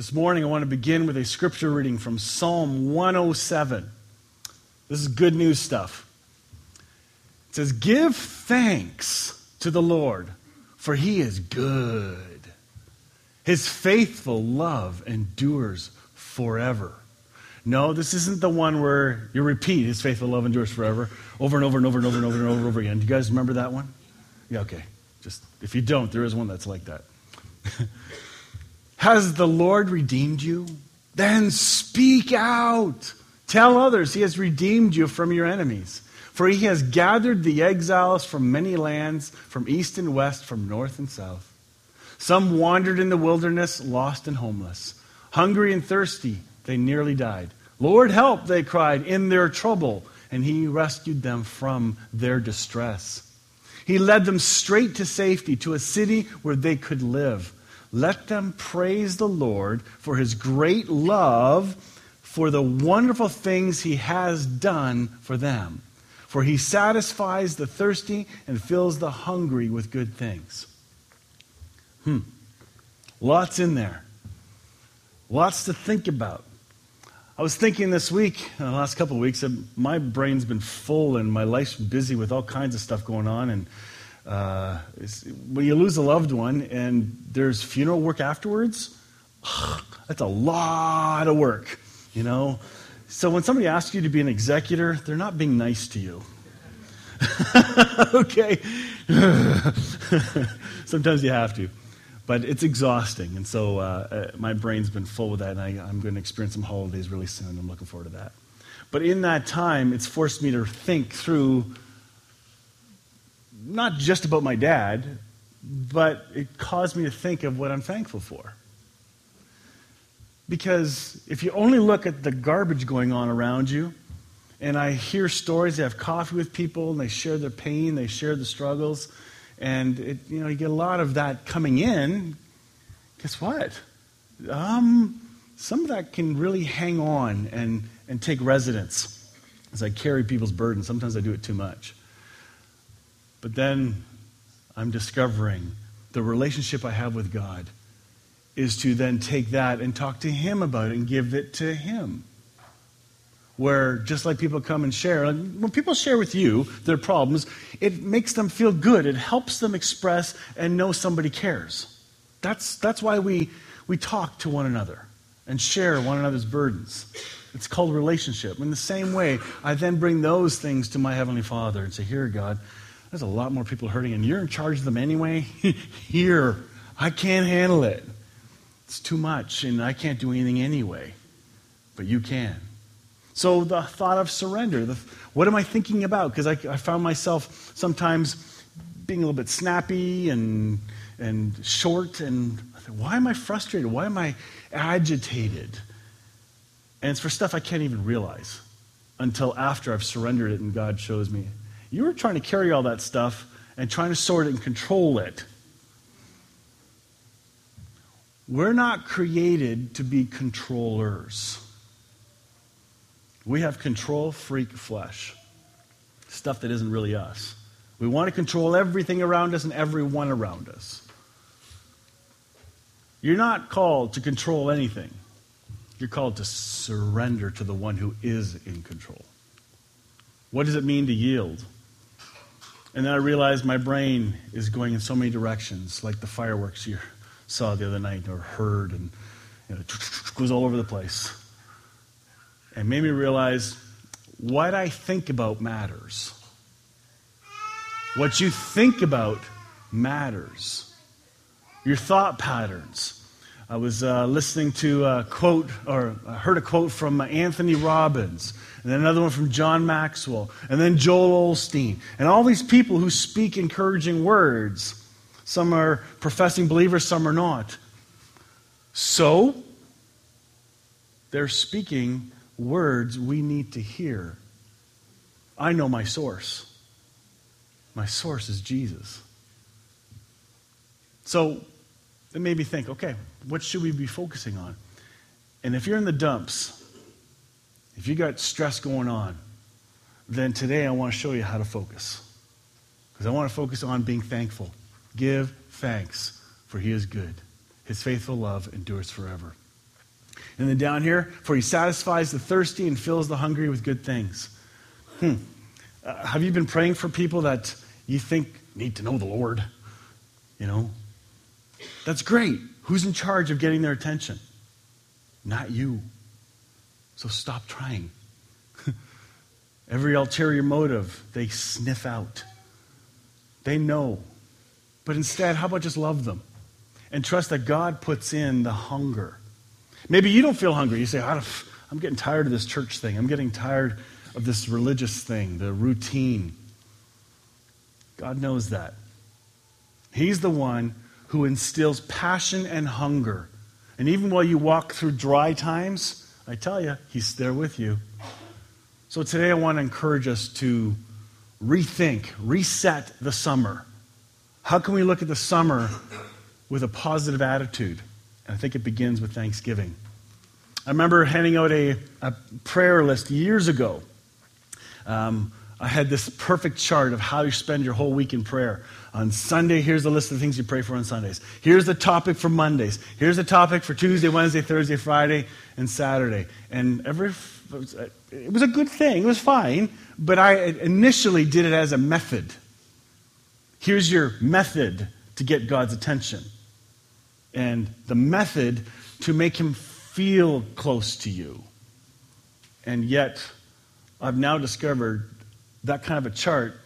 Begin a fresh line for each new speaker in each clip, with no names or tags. This morning, I want to begin with a scripture reading from Psalm 107. This is good news stuff. It says, Give thanks to the Lord, for he is good. His faithful love endures forever. No, this isn't the one where you repeat his faithful love endures forever over and over and over and over and over and over, and over again. Do you guys remember that one? Yeah, okay. Just if you don't, there is one that's like that. Has the Lord redeemed you? Then speak out. Tell others he has redeemed you from your enemies. For he has gathered the exiles from many lands, from east and west, from north and south. Some wandered in the wilderness, lost and homeless. Hungry and thirsty, they nearly died. Lord, help, they cried, in their trouble. And he rescued them from their distress. He led them straight to safety, to a city where they could live. Let them praise the Lord for his great love, for the wonderful things he has done for them. For he satisfies the thirsty and fills the hungry with good things. Hmm. Lots in there. Lots to think about. I was thinking this week, the last couple of weeks, my brain's been full and my life's busy with all kinds of stuff going on. And uh, when you lose a loved one and there's funeral work afterwards, that's a lot of work, you know? So when somebody asks you to be an executor, they're not being nice to you. okay? Sometimes you have to. But it's exhausting. And so uh, uh my brain's been full with that, and I, I'm going to experience some holidays really soon. I'm looking forward to that. But in that time, it's forced me to think through not just about my dad, but it caused me to think of what I'm thankful for. Because if you only look at the garbage going on around you, and I hear stories, they have coffee with people, and they share their pain, they share the struggles, and it, you know you get a lot of that coming in. Guess what? Um, some of that can really hang on and, and take residence as I carry people's burdens. Sometimes I do it too much. But then I'm discovering the relationship I have with God is to then take that and talk to Him about it and give it to Him. Where just like people come and share, when people share with you their problems, it makes them feel good. It helps them express and know somebody cares. That's, that's why we, we talk to one another and share one another's burdens. It's called relationship. In the same way, I then bring those things to my Heavenly Father and say, Here, God, there's a lot more people hurting, and you're in charge of them anyway. Here, I can't handle it. It's too much, and I can't do anything anyway. But you can. So, the thought of surrender the, what am I thinking about? Because I, I found myself sometimes being a little bit snappy and, and short, and thought, why am I frustrated? Why am I agitated? And it's for stuff I can't even realize until after I've surrendered it and God shows me you were trying to carry all that stuff and trying to sort it and control it. We're not created to be controllers. We have control freak flesh, stuff that isn't really us. We want to control everything around us and everyone around us. You're not called to control anything, you're called to surrender to the one who is in control. What does it mean to yield? And then I realized my brain is going in so many directions, like the fireworks you saw the other night or heard, and you know, goes all over the place. And made me realize what I think about matters. What you think about matters. Your thought patterns, I was uh, listening to a quote, or I heard a quote from Anthony Robbins, and then another one from John Maxwell, and then Joel Osteen, and all these people who speak encouraging words. Some are professing believers, some are not. So, they're speaking words we need to hear. I know my source. My source is Jesus. So, it made me think, okay, what should we be focusing on? And if you're in the dumps, if you got stress going on, then today I want to show you how to focus. Because I want to focus on being thankful. Give thanks, for he is good. His faithful love endures forever. And then down here, for he satisfies the thirsty and fills the hungry with good things. Hmm. Uh, have you been praying for people that you think need to know the Lord? You know, that's great. Who's in charge of getting their attention? Not you. So stop trying. Every ulterior motive, they sniff out. They know. But instead, how about just love them and trust that God puts in the hunger? Maybe you don't feel hungry. You say, I'm getting tired of this church thing. I'm getting tired of this religious thing, the routine. God knows that. He's the one who instills passion and hunger. And even while you walk through dry times, I tell you, He's there with you. So today I want to encourage us to rethink, reset the summer. How can we look at the summer with a positive attitude? And I think it begins with Thanksgiving. I remember handing out a, a prayer list years ago. Um, I had this perfect chart of how you spend your whole week in prayer. On Sunday, here's a list of things you pray for on Sundays. Here's the topic for Mondays. Here's the topic for Tuesday, Wednesday, Thursday, Friday, and Saturday. And every uh, it was a good thing. It was fine, but I initially did it as a method. Here's your method to get God's attention. And the method to make him feel close to you. And yet, I've now discovered that kind of a chart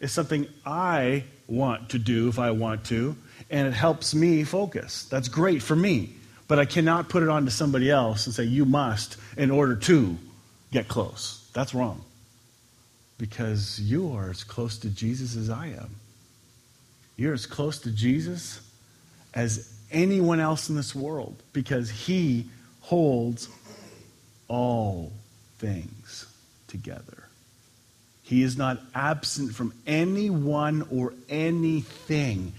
is something I want to do if I want to, and it helps me focus. That's great for me, but I cannot put it on to somebody else and say, you must in order to get close. That's wrong. Because you are as close to Jesus as I am. You're as close to Jesus as anyone else in this world because he holds all things together. He is not absent from anyone or anything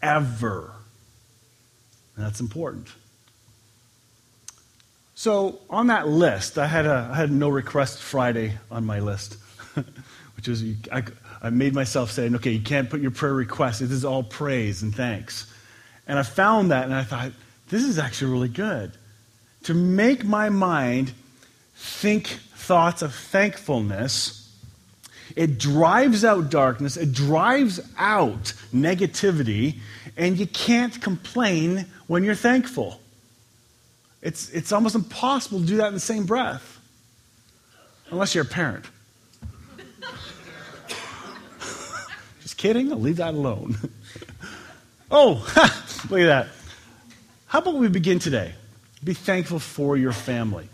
ever. And that's important. So, on that list, I had, a, I had no request Friday on my list, which is I, I made myself say, okay, you can't put your prayer request. This is all praise and thanks. And I found that and I thought, this is actually really good. To make my mind think thoughts of thankfulness it drives out darkness, it drives out negativity, and you can't complain when you're thankful. It's, it's almost impossible to do that in the same breath, unless you're a parent. Just kidding, I'll leave that alone. oh, look at that. How about we begin today? Be thankful for your family.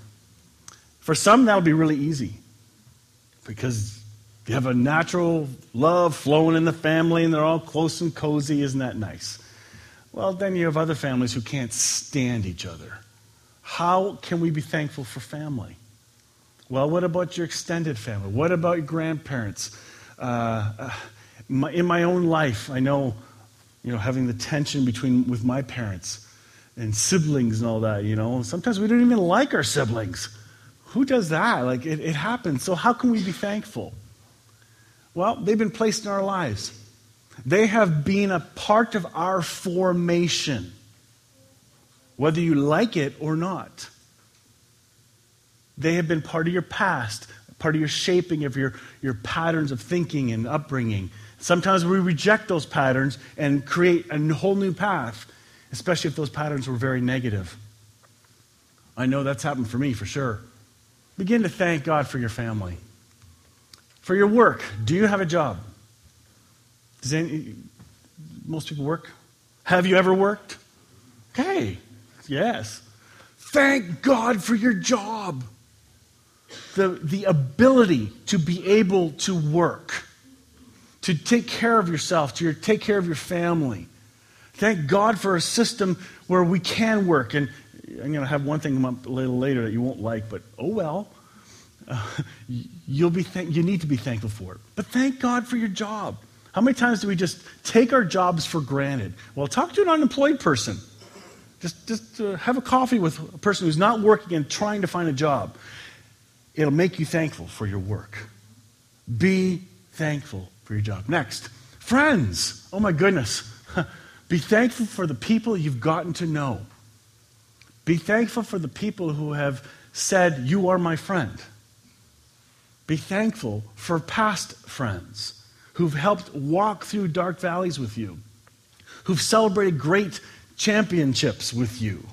For some, that'll be really easy because you have a natural love flowing in the family and they're all close and cozy. Isn't that nice? Well, then you have other families who can't stand each other. How can we be thankful for family? Well, what about your extended family? What about your grandparents? Uh, uh my, in my own life, I know, you know, having the tension between with my parents and siblings and all that. You know, sometimes we don't even like our siblings. Who does that? Like it, it happens. So how can we be thankful? Well, they've been placed in our lives. They have been a part of our formation, whether you like it or not. They have been part of your past, part of your shaping of your, your patterns of thinking and upbringing. Sometimes we reject those patterns and create a whole new path, especially if those patterns were very negative. I know that's happened for me for sure. Begin to thank God for your family. For your work, do you have a job? Does any, most people work? Have you ever worked? Okay, yes. Thank God for your job. The, the ability to be able to work, to take care of yourself, to your, take care of your family. Thank God for a system where we can work. And I'm going to have one thing a little later that you won't like, but oh well. you'll be th- you need to be thankful for it. But thank God for your job. How many times do we just take our jobs for granted? Well, talk to an unemployed person. Just, just uh, have a coffee with a person who's not working and trying to find a job. It'll make you thankful for your work. Be thankful for your job. Next, friends. Oh my goodness. Be thankful for the people you've gotten to know. Be thankful for the people who have said, You are my friend. Be thankful for past friends who've helped walk through dark valleys with you, who've celebrated great championships with you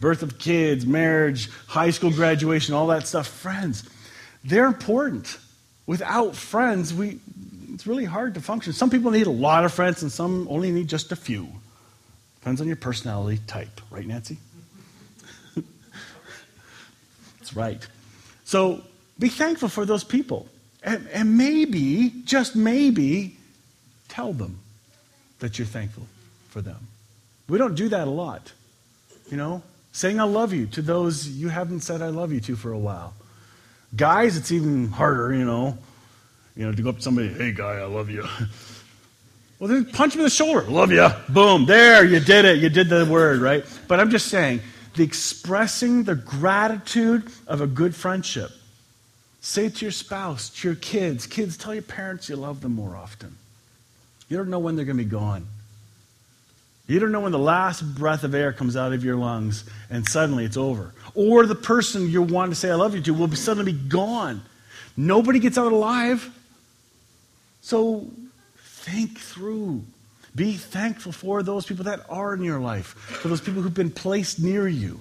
birth of kids, marriage, high school graduation, all that stuff. Friends, they're important. Without friends, we, it's really hard to function. Some people need a lot of friends, and some only need just a few. Depends on your personality type, right, Nancy? That's right. So be thankful for those people. And, and maybe, just maybe, tell them that you're thankful for them. We don't do that a lot. You know, saying I love you to those you haven't said I love you to for a while. Guys, it's even harder, you know, you know, to go up to somebody, hey guy, I love you. Well, then punch him in the shoulder. Love you. Boom. There, you did it. You did the word, right? But I'm just saying, the expressing the gratitude of a good friendship Say it to your spouse, to your kids. Kids, tell your parents you love them more often. You don't know when they're going to be gone. You don't know when the last breath of air comes out of your lungs and suddenly it's over. Or the person you want to say I love you to will be suddenly be gone. Nobody gets out alive. So think through. Be thankful for those people that are in your life, for those people who've been placed near you.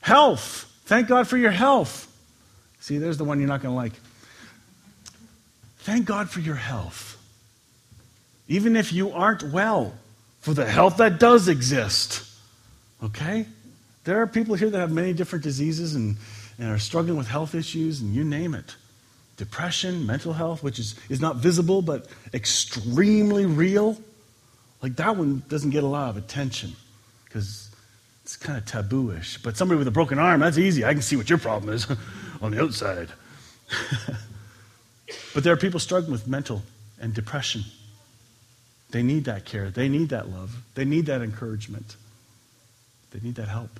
Health. Thank God for your health. See, there's the one you're not going to like. Thank God for your health. Even if you aren't well, for the health that does exist. Okay? There are people here that have many different diseases and, and are struggling with health issues, and you name it depression, mental health, which is, is not visible but extremely real. Like that one doesn't get a lot of attention because it's kind of tabooish. But somebody with a broken arm, that's easy. I can see what your problem is. on the outside. but there are people struggling with mental and depression. They need that care. They need that love. They need that encouragement. They need that help.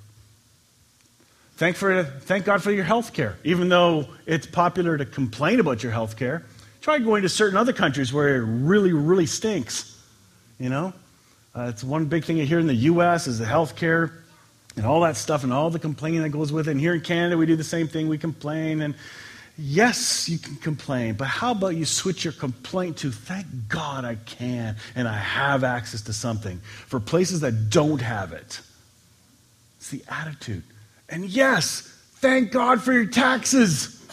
Thank, for, thank God for your health care. Even though it's popular to complain about your health care, try going to certain other countries where it really, really stinks. You know? Uh, it's one big thing you hear in the U.S. is the health care and all that stuff and all the complaining that goes with it. And here in Canada, we do the same thing. We complain. And yes, you can complain, but how about you switch your complaint to thank God I can and I have access to something for places that don't have it? It's the attitude. And yes, thank God for your taxes.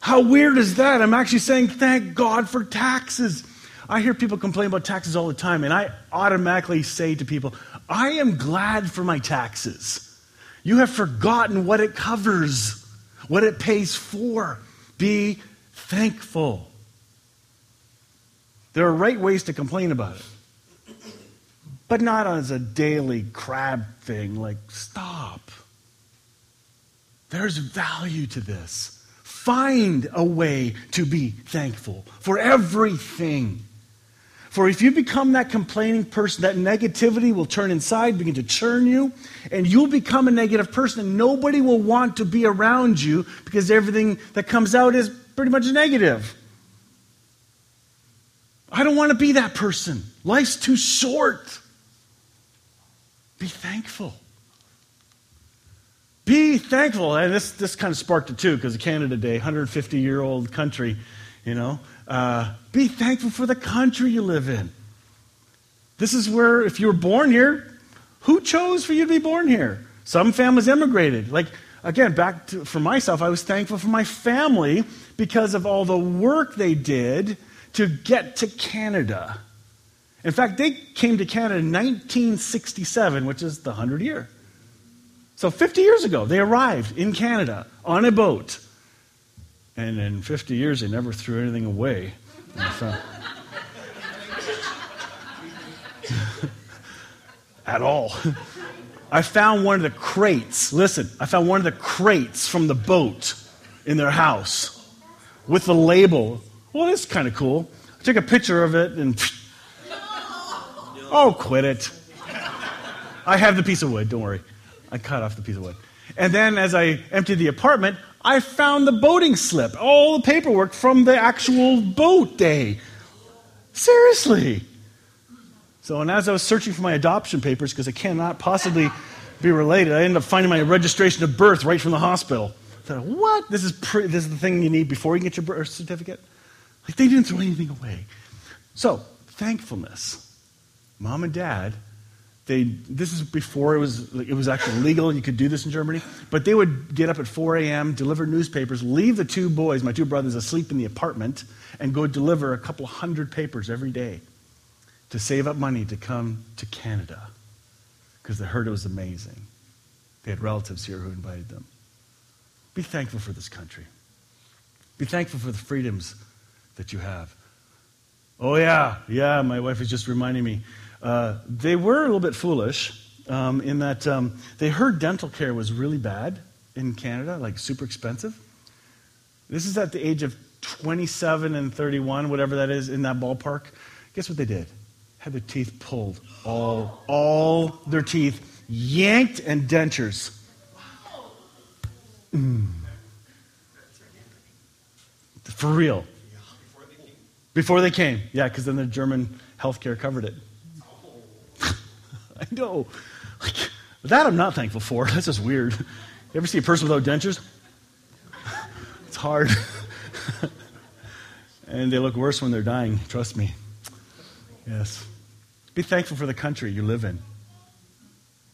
How weird is that? I'm actually saying thank God for taxes. I hear people complain about taxes all the time, and I automatically say to people, I am glad for my taxes. You have forgotten what it covers, what it pays for. Be thankful. There are right ways to complain about it, but not as a daily crab thing like, stop. There's value to this. Find a way to be thankful for everything. For if you become that complaining person, that negativity will turn inside, begin to churn you, and you'll become a negative person, and nobody will want to be around you because everything that comes out is pretty much negative. I don't want to be that person. Life's too short. Be thankful. Be thankful. And this, this kind of sparked it too, because Canada Day, 150 year old country, you know. Uh, be thankful for the country you live in. This is where, if you were born here, who chose for you to be born here? Some families immigrated. Like, again, back to, for myself, I was thankful for my family because of all the work they did to get to Canada. In fact, they came to Canada in 1967, which is the 100 year. So 50 years ago, they arrived in Canada on a boat. And in 50 years, they never threw anything away. At all. I found one of the crates. Listen, I found one of the crates from the boat in their house with the label. Well, is kind of cool. I took a picture of it and. Oh, quit it. I have the piece of wood, don't worry. I cut off the piece of wood. And then as I emptied the apartment, I found the boating slip, all the paperwork from the actual boat day. Seriously. So, and as I was searching for my adoption papers, because I cannot possibly be related, I ended up finding my registration of birth right from the hospital. I thought, what? This is, pre- this is the thing you need before you get your birth certificate? Like, they didn't throw anything away. So, thankfulness. Mom and dad they, this is before it was, it was actually legal. You could do this in Germany. But they would get up at 4 a.m., deliver newspapers, leave the two boys, my two brothers, asleep in the apartment, and go deliver a couple hundred papers every day to save up money to come to Canada because they heard it was amazing. They had relatives here who invited them. Be thankful for this country. Be thankful for the freedoms that you have. Oh, yeah, yeah, my wife is just reminding me. Uh, they were a little bit foolish um, in that um, they heard dental care was really bad in Canada, like super expensive. This is at the age of 27 and 31, whatever that is, in that ballpark. Guess what they did? Had their teeth pulled, all, all their teeth yanked and dentures. Mm. For real. Before they came. Yeah, because then the German healthcare covered it. I know. Like, that I'm not thankful for. That's just weird. You ever see a person without dentures? It's hard. and they look worse when they're dying, trust me. Yes. Be thankful for the country you live in.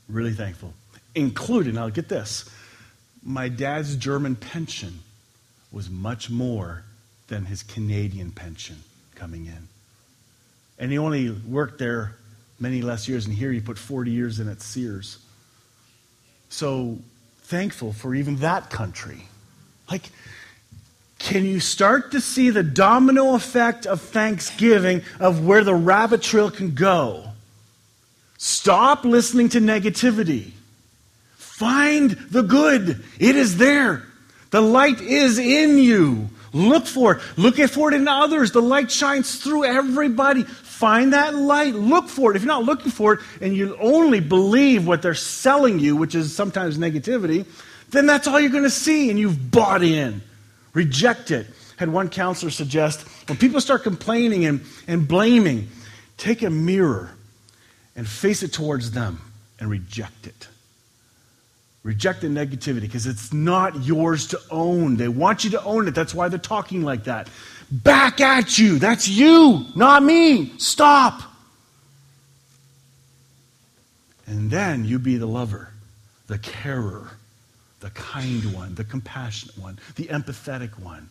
Really thankful. Including, I'll get this my dad's German pension was much more than his Canadian pension coming in. And he only worked there many less years. And here you put 40 years in at Sears. So thankful for even that country. Like, can you start to see the domino effect of thanksgiving of where the rabbit trail can go? Stop listening to negativity. Find the good. It is there. The light is in you. Look for it. Look for it in others. The light shines through everybody. Find that light. Look for it. If you're not looking for it and you only believe what they're selling you, which is sometimes negativity, then that's all you're going to see and you've bought in. Reject it. Had one counselor suggest when people start complaining and, and blaming, take a mirror and face it towards them and reject it. Reject the negativity because it's not yours to own. They want you to own it. That's why they're talking like that. Back at you. That's you, not me. Stop. And then you be the lover, the carer, the kind one, the compassionate one, the empathetic one.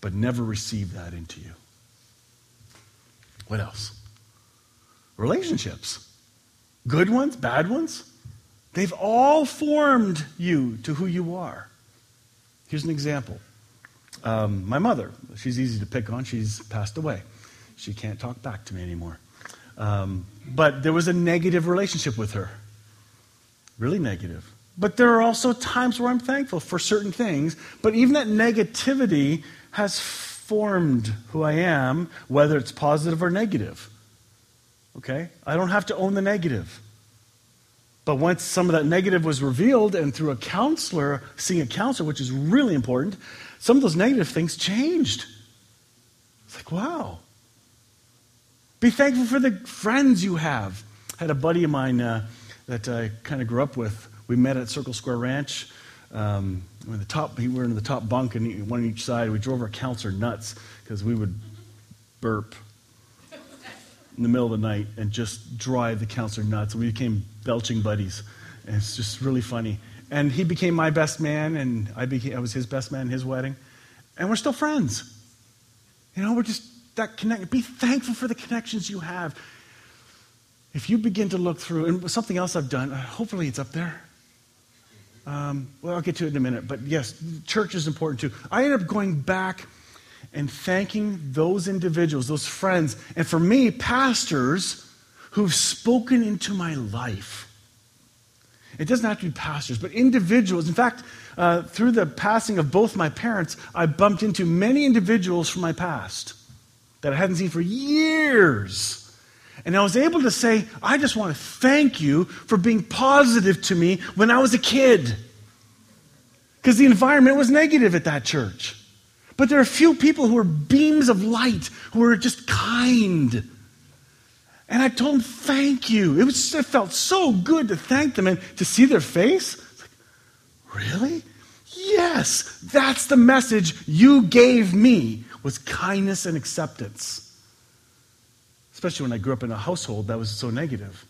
But never receive that into you. What else? Relationships. Good ones, bad ones. They've all formed you to who you are. Here's an example. Um, my mother, she's easy to pick on. She's passed away. She can't talk back to me anymore. Um, but there was a negative relationship with her, really negative. But there are also times where I'm thankful for certain things. But even that negativity has formed who I am, whether it's positive or negative. Okay? I don't have to own the negative. But once some of that negative was revealed, and through a counselor, seeing a counselor, which is really important, some of those negative things changed. It's like, wow. Be thankful for the friends you have. I had a buddy of mine uh, that I kind of grew up with. We met at Circle Square Ranch. Um, the top, we were in the top bunk, and one on each side. We drove our counselor nuts because we would burp in the middle of the night and just drive the counselor nuts. We became belching buddies. And it's just really funny. And he became my best man, and I, became, I was his best man in his wedding. And we're still friends. You know, we're just that connection. Be thankful for the connections you have. If you begin to look through, and something else I've done, uh, hopefully it's up there. Um, well, I'll get to it in a minute. But yes, church is important too. I ended up going back and thanking those individuals, those friends, and for me, pastors who've spoken into my life. It doesn't have to be pastors, but individuals. In fact, uh, through the passing of both my parents, I bumped into many individuals from my past that I hadn't seen for years. And I was able to say, I just want to thank you for being positive to me when I was a kid. Because the environment was negative at that church. But there are a few people who are beams of light, who are just kind. And I told them, thank you. It, was, it felt so good to thank them and to see their face. Like, really? Yes, that's the message you gave me was kindness and acceptance. Especially when I grew up in a household that was so negative.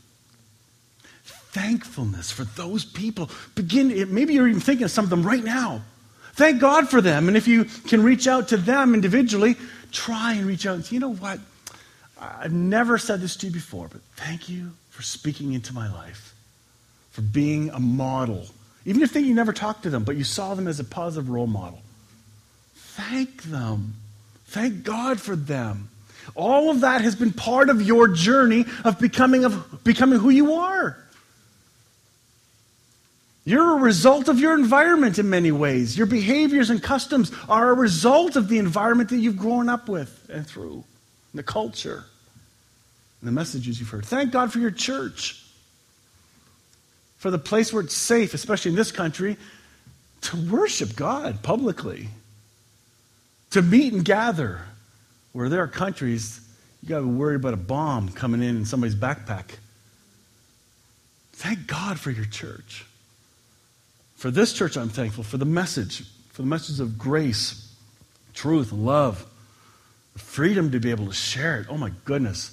Thankfulness for those people. Begin maybe you're even thinking of some of them right now. Thank God for them. And if you can reach out to them individually, try and reach out and say, you know what? I've never said this to you before, but thank you for speaking into my life, for being a model. Even if you never talked to them, but you saw them as a positive role model. Thank them. Thank God for them. All of that has been part of your journey of becoming, of becoming who you are. You're a result of your environment in many ways. Your behaviors and customs are a result of the environment that you've grown up with and through, and the culture, and the messages you've heard. Thank God for your church, for the place where it's safe, especially in this country, to worship God publicly, to meet and gather, where there are countries you got to worry about a bomb coming in in somebody's backpack. Thank God for your church. For this church, I'm thankful for the message, for the message of grace, truth, love, freedom to be able to share it. Oh my goodness.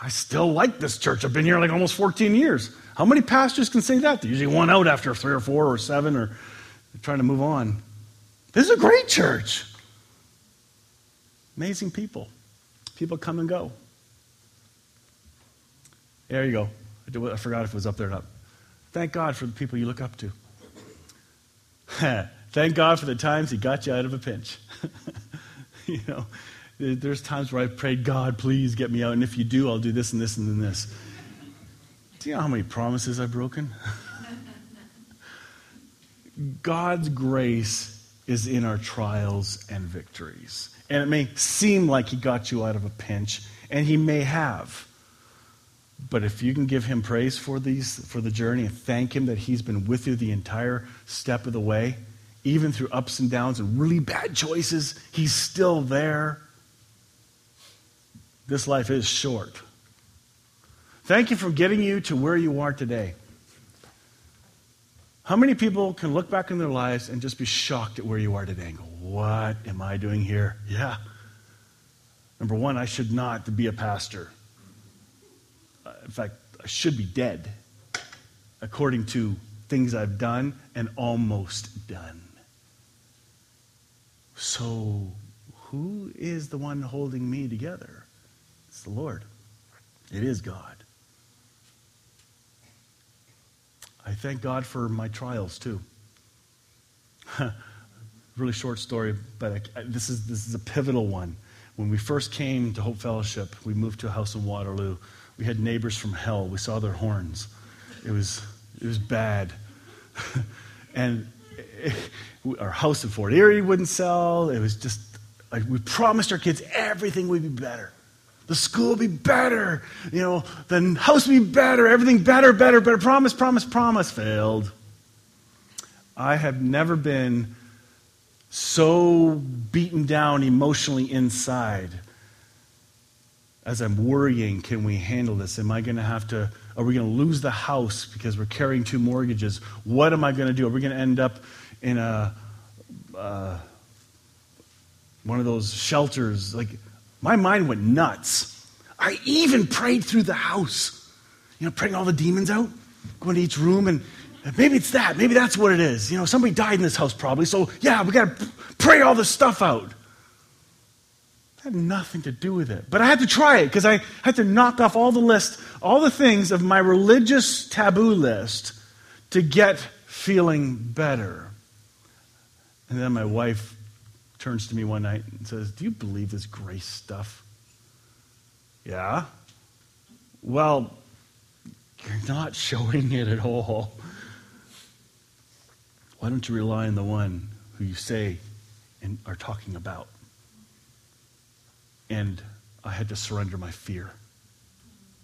I still like this church. I've been here like almost 14 years. How many pastors can say that? They usually one out after three or four or seven or they're trying to move on. This is a great church. Amazing people. People come and go. There you go. I forgot if it was up there or not. Thank God for the people you look up to. Thank God for the times He got you out of a pinch. you know, there's times where I prayed, God, please get me out. And if you do, I'll do this and this and then this. Do you know how many promises I've broken? God's grace is in our trials and victories. And it may seem like He got you out of a pinch, and He may have. But if you can give him praise for these for the journey and thank him that he's been with you the entire step of the way, even through ups and downs and really bad choices, he's still there. This life is short. Thank you for getting you to where you are today. How many people can look back in their lives and just be shocked at where you are today and go, What am I doing here? Yeah. Number one, I should not be a pastor in fact, I should be dead according to things I've done and almost done. So, who is the one holding me together? It's the Lord, it is God. I thank God for my trials too. really short story, but I, I, this, is, this is a pivotal one. When we first came to Hope Fellowship, we moved to a house in Waterloo. We had neighbors from hell. We saw their horns. It was, it was bad. and it, our house in Fort Erie wouldn't sell. It was just like we promised our kids everything would be better. The school would be better. You know, the house would be better. Everything better, better, better. Promise, promise, promise. Failed. I have never been so beaten down emotionally inside as I'm worrying, can we handle this? Am I going to have to, are we going to lose the house because we're carrying two mortgages? What am I going to do? Are we going to end up in a, uh, one of those shelters? Like, my mind went nuts. I even prayed through the house, you know, praying all the demons out, going to each room and Maybe it's that. Maybe that's what it is. You know, somebody died in this house probably. So, yeah, we got to pray all this stuff out had nothing to do with it. But I had to try it because I had to knock off all the list, all the things of my religious taboo list to get feeling better. And then my wife turns to me one night and says, Do you believe this grace stuff? Yeah. Well, you're not showing it at all. Why don't you rely on the one who you say and are talking about? And I had to surrender my fear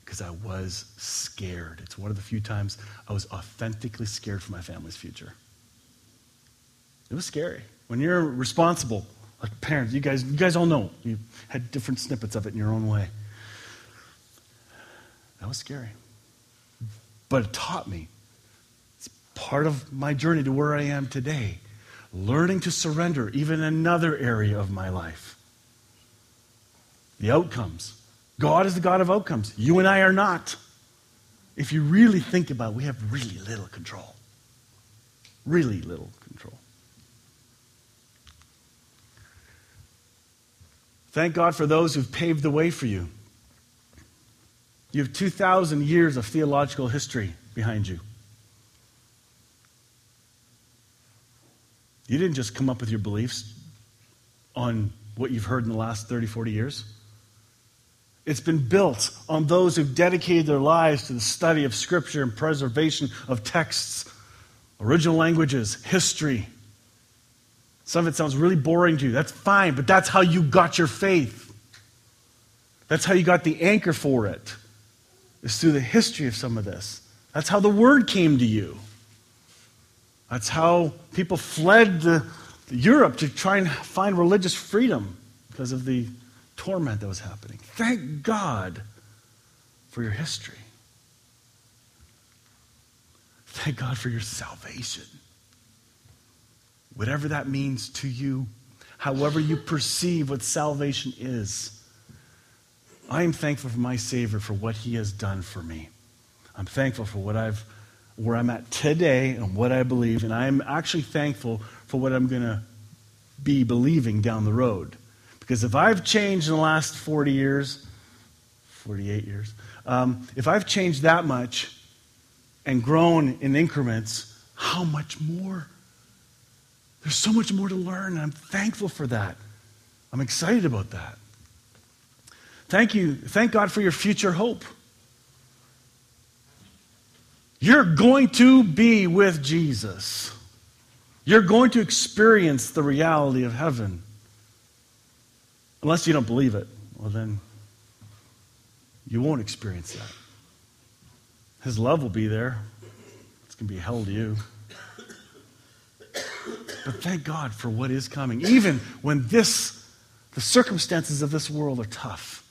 because I was scared. It's one of the few times I was authentically scared for my family's future. It was scary. When you're responsible, like parents, you guys, you guys all know, you had different snippets of it in your own way. That was scary. But it taught me. It's part of my journey to where I am today. Learning to surrender even another area of my life the outcomes. God is the God of outcomes. You and I are not. If you really think about it, we have really little control. Really little control. Thank God for those who've paved the way for you. You have 2,000 years of theological history behind you. You didn't just come up with your beliefs on what you've heard in the last 30, 40 years. It's been built on those who've dedicated their lives to the study of Scripture and preservation of texts, original languages, history. Some of it sounds really boring to you. That's fine, but that's how you got your faith. That's how you got the anchor for it, is through the history of some of this. That's how the word came to you. That's how people fled to Europe to try and find religious freedom because of the torment that was happening. Thank God for your history. Thank God for your salvation. Whatever that means to you, however you perceive what salvation is, I am thankful for my Savior for what He has done for me. I'm thankful for what I've, where I'm at today and what I believe, and I'm actually thankful for what I'm going to be believing down the road. Because if I've changed in the last 40 years, 48 years, um, if I've changed that much and grown in increments, how much more? There's so much more to learn, and I'm thankful for that. I'm excited about that. Thank you. Thank God for your future hope. You're going to be with Jesus. You're going to experience the reality of heaven. Unless you don't believe it, well, then you won't experience that. His love will be there. It's going to be hell to you. But thank God for what is coming, even when this, the circumstances of this world are tough.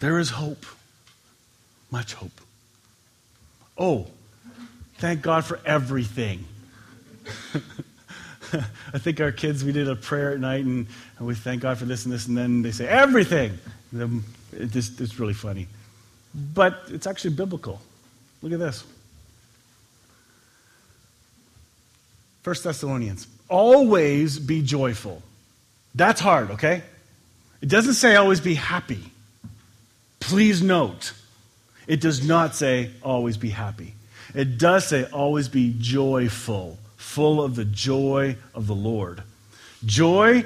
There is hope, much hope. Oh, thank God for everything. I think our kids, we did a prayer at night and, and we thank God for this and this, and then they say, everything. it just, it's really funny. But it's actually biblical. Look at this. 1 Thessalonians. Always be joyful. That's hard, okay? It doesn't say always be happy. Please note, it does not say always be happy. It does say always be joyful full of the joy of the Lord. Joy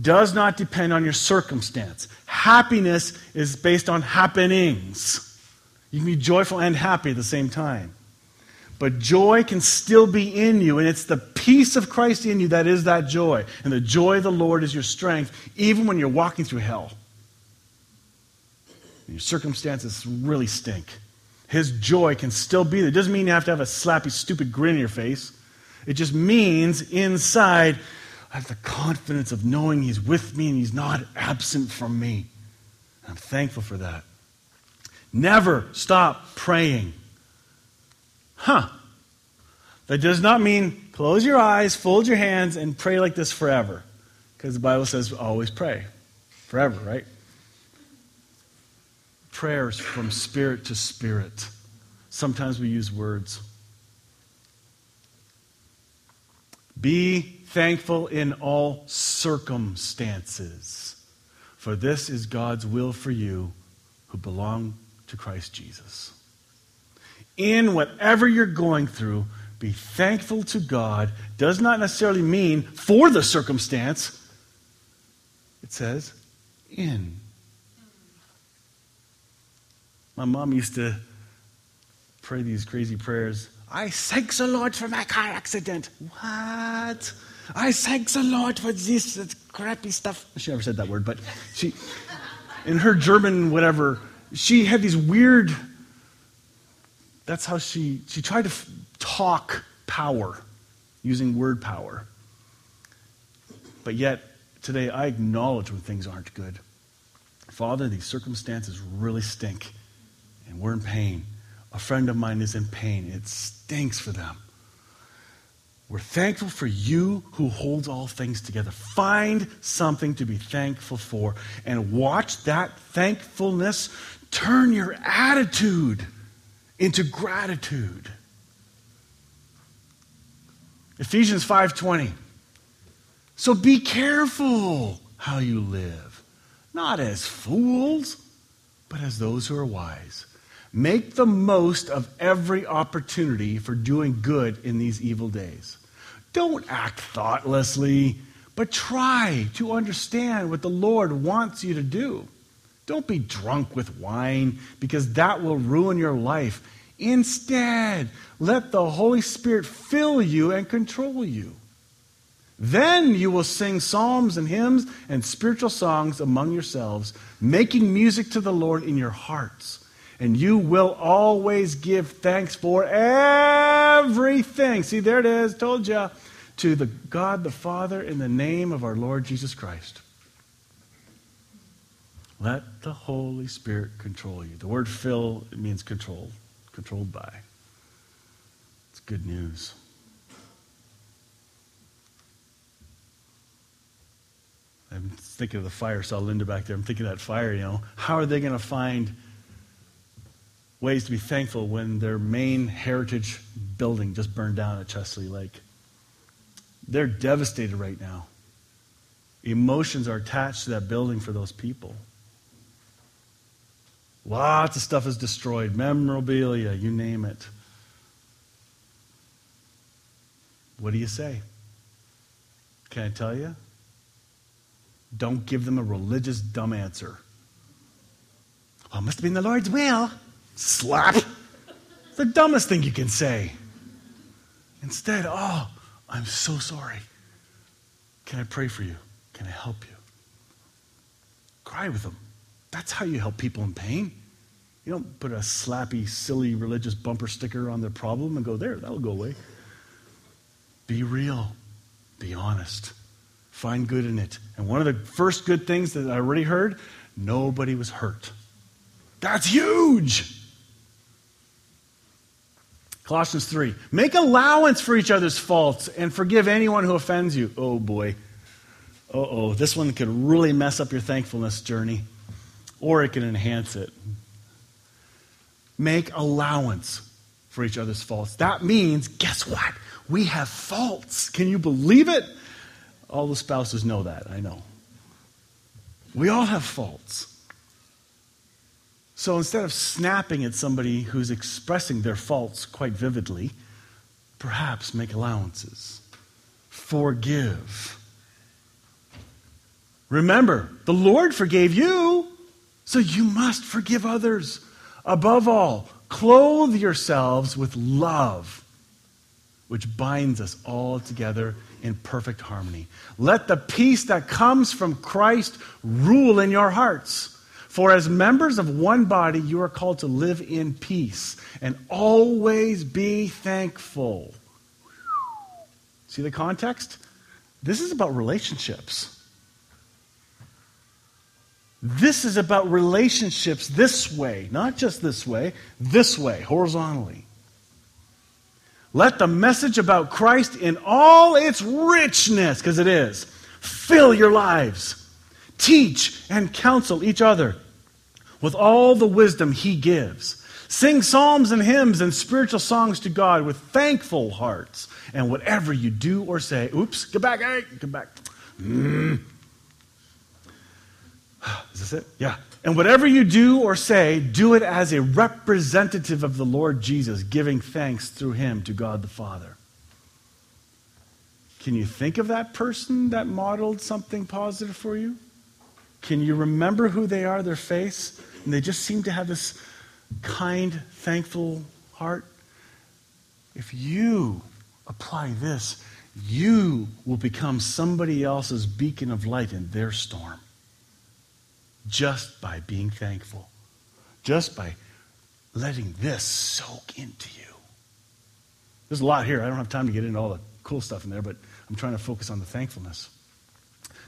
does not depend on your circumstance. Happiness is based on happenings. You can be joyful and happy at the same time. But joy can still be in you, and it's the peace of Christ in you that is that joy. And the joy of the Lord is your strength, even when you're walking through hell. And your circumstances really stink. His joy can still be there. It doesn't mean you have to have a slappy, stupid grin in your face. It just means inside, I have the confidence of knowing He's with me and He's not absent from me. I'm thankful for that. Never stop praying. Huh. That does not mean close your eyes, fold your hands, and pray like this forever. Because the Bible says always pray. Forever, right? Prayers from spirit to spirit. Sometimes we use words. Be thankful in all circumstances, for this is God's will for you who belong to Christ Jesus. In whatever you're going through, be thankful to God does not necessarily mean for the circumstance. It says in. My mom used to pray these crazy prayers I thank the Lord for my car accident. What? I thank the Lord for this, this crappy stuff. She never said that word, but she, in her German, whatever, she had these weird, that's how she, she tried to f- talk power using word power. But yet, today I acknowledge when things aren't good. Father, these circumstances really stink, and we're in pain a friend of mine is in pain. It stinks for them. We're thankful for you who holds all things together. Find something to be thankful for and watch that thankfulness turn your attitude into gratitude. Ephesians 5:20 So be careful how you live, not as fools, but as those who are wise Make the most of every opportunity for doing good in these evil days. Don't act thoughtlessly, but try to understand what the Lord wants you to do. Don't be drunk with wine, because that will ruin your life. Instead, let the Holy Spirit fill you and control you. Then you will sing psalms and hymns and spiritual songs among yourselves, making music to the Lord in your hearts and you will always give thanks for everything. See, there it is. Told you. To the God the Father in the name of our Lord Jesus Christ. Let the Holy Spirit control you. The word fill means control, controlled by. It's good news. I'm thinking of the fire. Saw Linda back there. I'm thinking of that fire. You know, how are they going to find ways to be thankful when their main heritage building just burned down at Chesley Lake. They're devastated right now. Emotions are attached to that building for those people. Lots of stuff is destroyed memorabilia, you name it. What do you say? Can I tell you? Don't give them a religious dumb answer. Well, oh, must have been the Lord's will. Slap. It's the dumbest thing you can say. Instead, oh, I'm so sorry. Can I pray for you? Can I help you? Cry with them. That's how you help people in pain. You don't put a slappy, silly religious bumper sticker on their problem and go, there, that'll go away. Be real. Be honest. Find good in it. And one of the first good things that I already heard nobody was hurt. That's huge. Colossians 3. Make allowance for each other's faults and forgive anyone who offends you. Oh boy. Uh oh. This one could really mess up your thankfulness journey, or it can enhance it. Make allowance for each other's faults. That means, guess what? We have faults. Can you believe it? All the spouses know that, I know. We all have faults. So instead of snapping at somebody who's expressing their faults quite vividly, perhaps make allowances, forgive. Remember, the Lord forgave you, so you must forgive others. Above all, clothe yourselves with love, which binds us all together in perfect harmony. Let the peace that comes from Christ rule in your hearts for as members of one body, you are called to live in peace and always be thankful. See the context? This is about relationships. This is about relationships this way, not just this way, this way, horizontally. Let the message about Christ in all its richness, because it is, fill your lives Teach and counsel each other with all the wisdom he gives. Sing psalms and hymns and spiritual songs to God with thankful hearts. And whatever you do or say, oops, get back, hey, get back. Mm. Is this it? Yeah. And whatever you do or say, do it as a representative of the Lord Jesus, giving thanks through him to God the Father. Can you think of that person that modeled something positive for you? Can you remember who they are, their face? And they just seem to have this kind, thankful heart. If you apply this, you will become somebody else's beacon of light in their storm just by being thankful, just by letting this soak into you. There's a lot here. I don't have time to get into all the cool stuff in there, but I'm trying to focus on the thankfulness.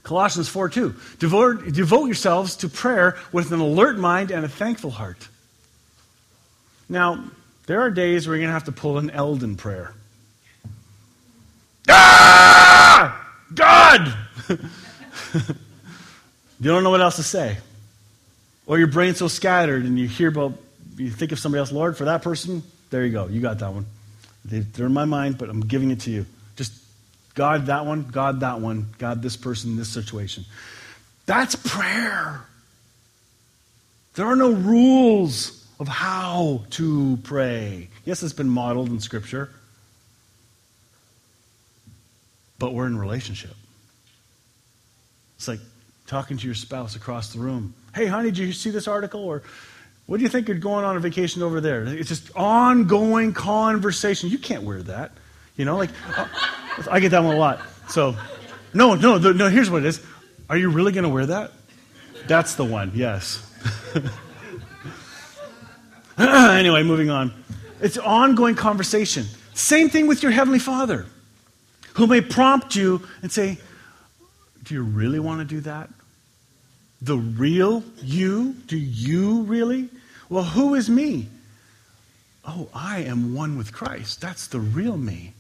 Colossians 4 2. Devote, devote yourselves to prayer with an alert mind and a thankful heart. Now, there are days where you're going to have to pull an Elden prayer. Ah! God! you don't know what else to say. Or your brain's so scattered and you hear about, you think of somebody else, Lord, for that person, there you go. You got that one. They're in my mind, but I'm giving it to you. God, that one, God, that one, God, this person, this situation. That's prayer. There are no rules of how to pray. Yes, it's been modeled in Scripture, but we're in relationship. It's like talking to your spouse across the room. Hey, honey, did you see this article? Or what do you think you're going on a vacation over there? It's just ongoing conversation. You can't wear that. You know, like I get that one a lot. So, no, no, no. Here's what it is: Are you really going to wear that? That's the one. Yes. anyway, moving on. It's ongoing conversation. Same thing with your heavenly Father, who may prompt you and say, "Do you really want to do that? The real you? Do you really? Well, who is me? Oh, I am one with Christ. That's the real me."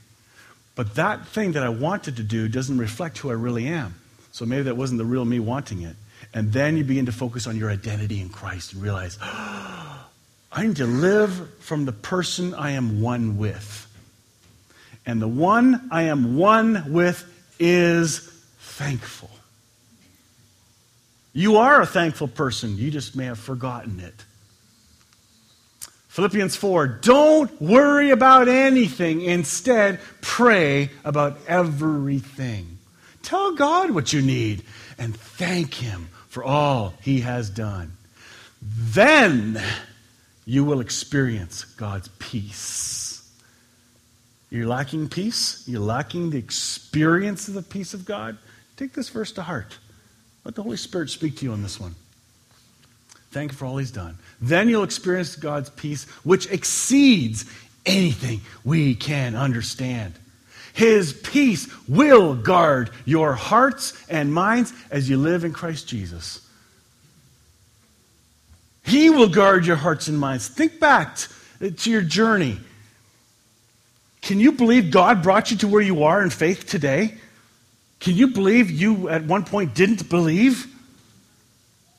But that thing that I wanted to do doesn't reflect who I really am. So maybe that wasn't the real me wanting it. And then you begin to focus on your identity in Christ and realize, oh, I need to live from the person I am one with. And the one I am one with is thankful. You are a thankful person, you just may have forgotten it. Philippians 4 Don't worry about anything. Instead, pray about everything. Tell God what you need and thank Him for all He has done. Then you will experience God's peace. You're lacking peace? You're lacking the experience of the peace of God? Take this verse to heart. Let the Holy Spirit speak to you on this one. Thank you for all he's done. Then you'll experience God's peace, which exceeds anything we can understand. His peace will guard your hearts and minds as you live in Christ Jesus. He will guard your hearts and minds. Think back to your journey. Can you believe God brought you to where you are in faith today? Can you believe you at one point didn't believe?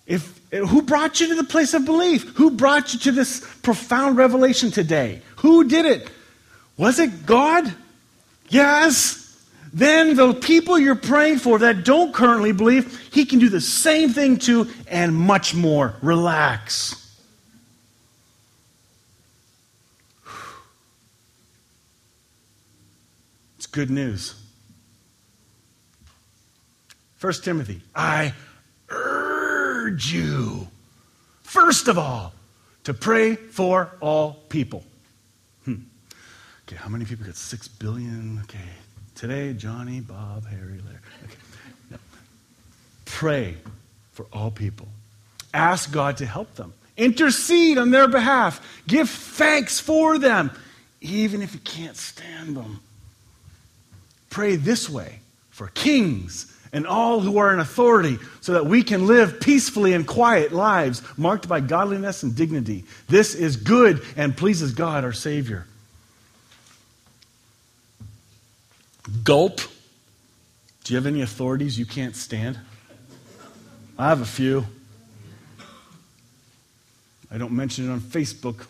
If, who brought you to the place of belief? Who brought you to this profound revelation today? Who did it? Was it God? Yes. Then the people you're praying for that don't currently believe, He can do the same thing to and much more. Relax. It's good news. First Timothy, I urge you, first of all, to pray for all people. Hmm. Okay, how many people got six billion? Okay, today, Johnny, Bob, Harry, Larry. Okay. No. Pray for all people. Ask God to help them. Intercede on their behalf. Give thanks for them, even if you can't stand them. Pray this way for kings and all who are in authority so that we can live peacefully and quiet lives marked by godliness and dignity. This is good and pleases God, our Savior. Gulp. Do you have any authorities you can't stand? I have a few. I don't mention it on Facebook.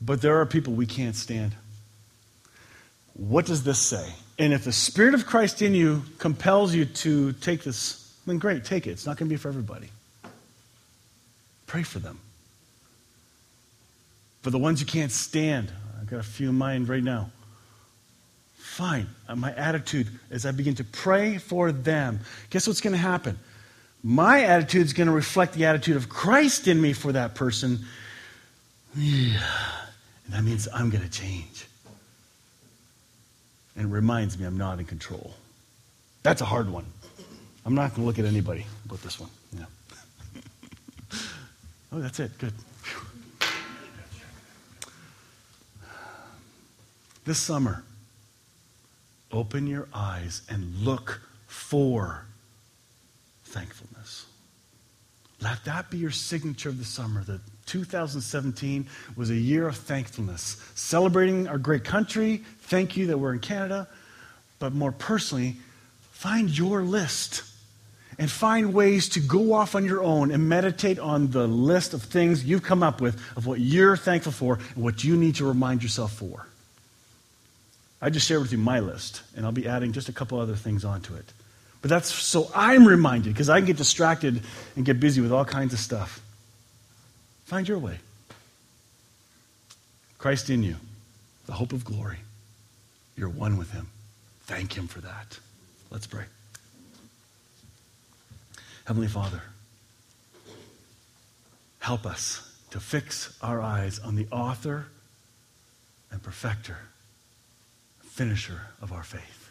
But there are people we can't stand. What does this say? And if the Spirit of Christ in you compels you to take this, then great, take it. It's not going to be for everybody. Pray for them. For the ones you can't stand, I've got a few in mind right now. Fine. Uh, my attitude as I begin to pray for them, guess what's going to happen? My attitude is going to reflect the attitude of Christ in me for that person. Yeah. And that means I'm going to change and it reminds me I'm not in control. That's a hard one. I'm not going to look at anybody but this one. Yeah. oh, that's it. Good. This summer, open your eyes and look for thankfulness. Let that be your signature of the summer that 2017 was a year of thankfulness, celebrating our great country, Thank you that we're in Canada, but more personally, find your list and find ways to go off on your own and meditate on the list of things you've come up with of what you're thankful for and what you need to remind yourself for. I just shared with you my list, and I'll be adding just a couple other things onto it. But that's so I'm reminded because I can get distracted and get busy with all kinds of stuff. Find your way. Christ in you, the hope of glory. You're one with Him. Thank Him for that. Let's pray. Heavenly Father, help us to fix our eyes on the author and perfecter, finisher of our faith.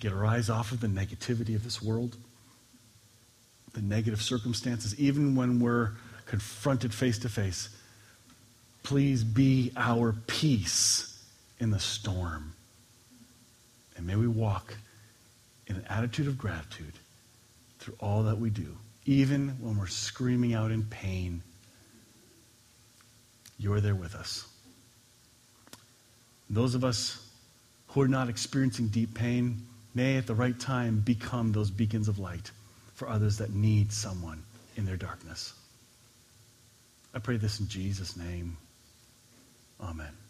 Get our eyes off of the negativity of this world, the negative circumstances, even when we're confronted face to face. Please be our peace in the storm. And may we walk in an attitude of gratitude through all that we do, even when we're screaming out in pain. You're there with us. Those of us who are not experiencing deep pain may, at the right time, become those beacons of light for others that need someone in their darkness. I pray this in Jesus' name. Amen.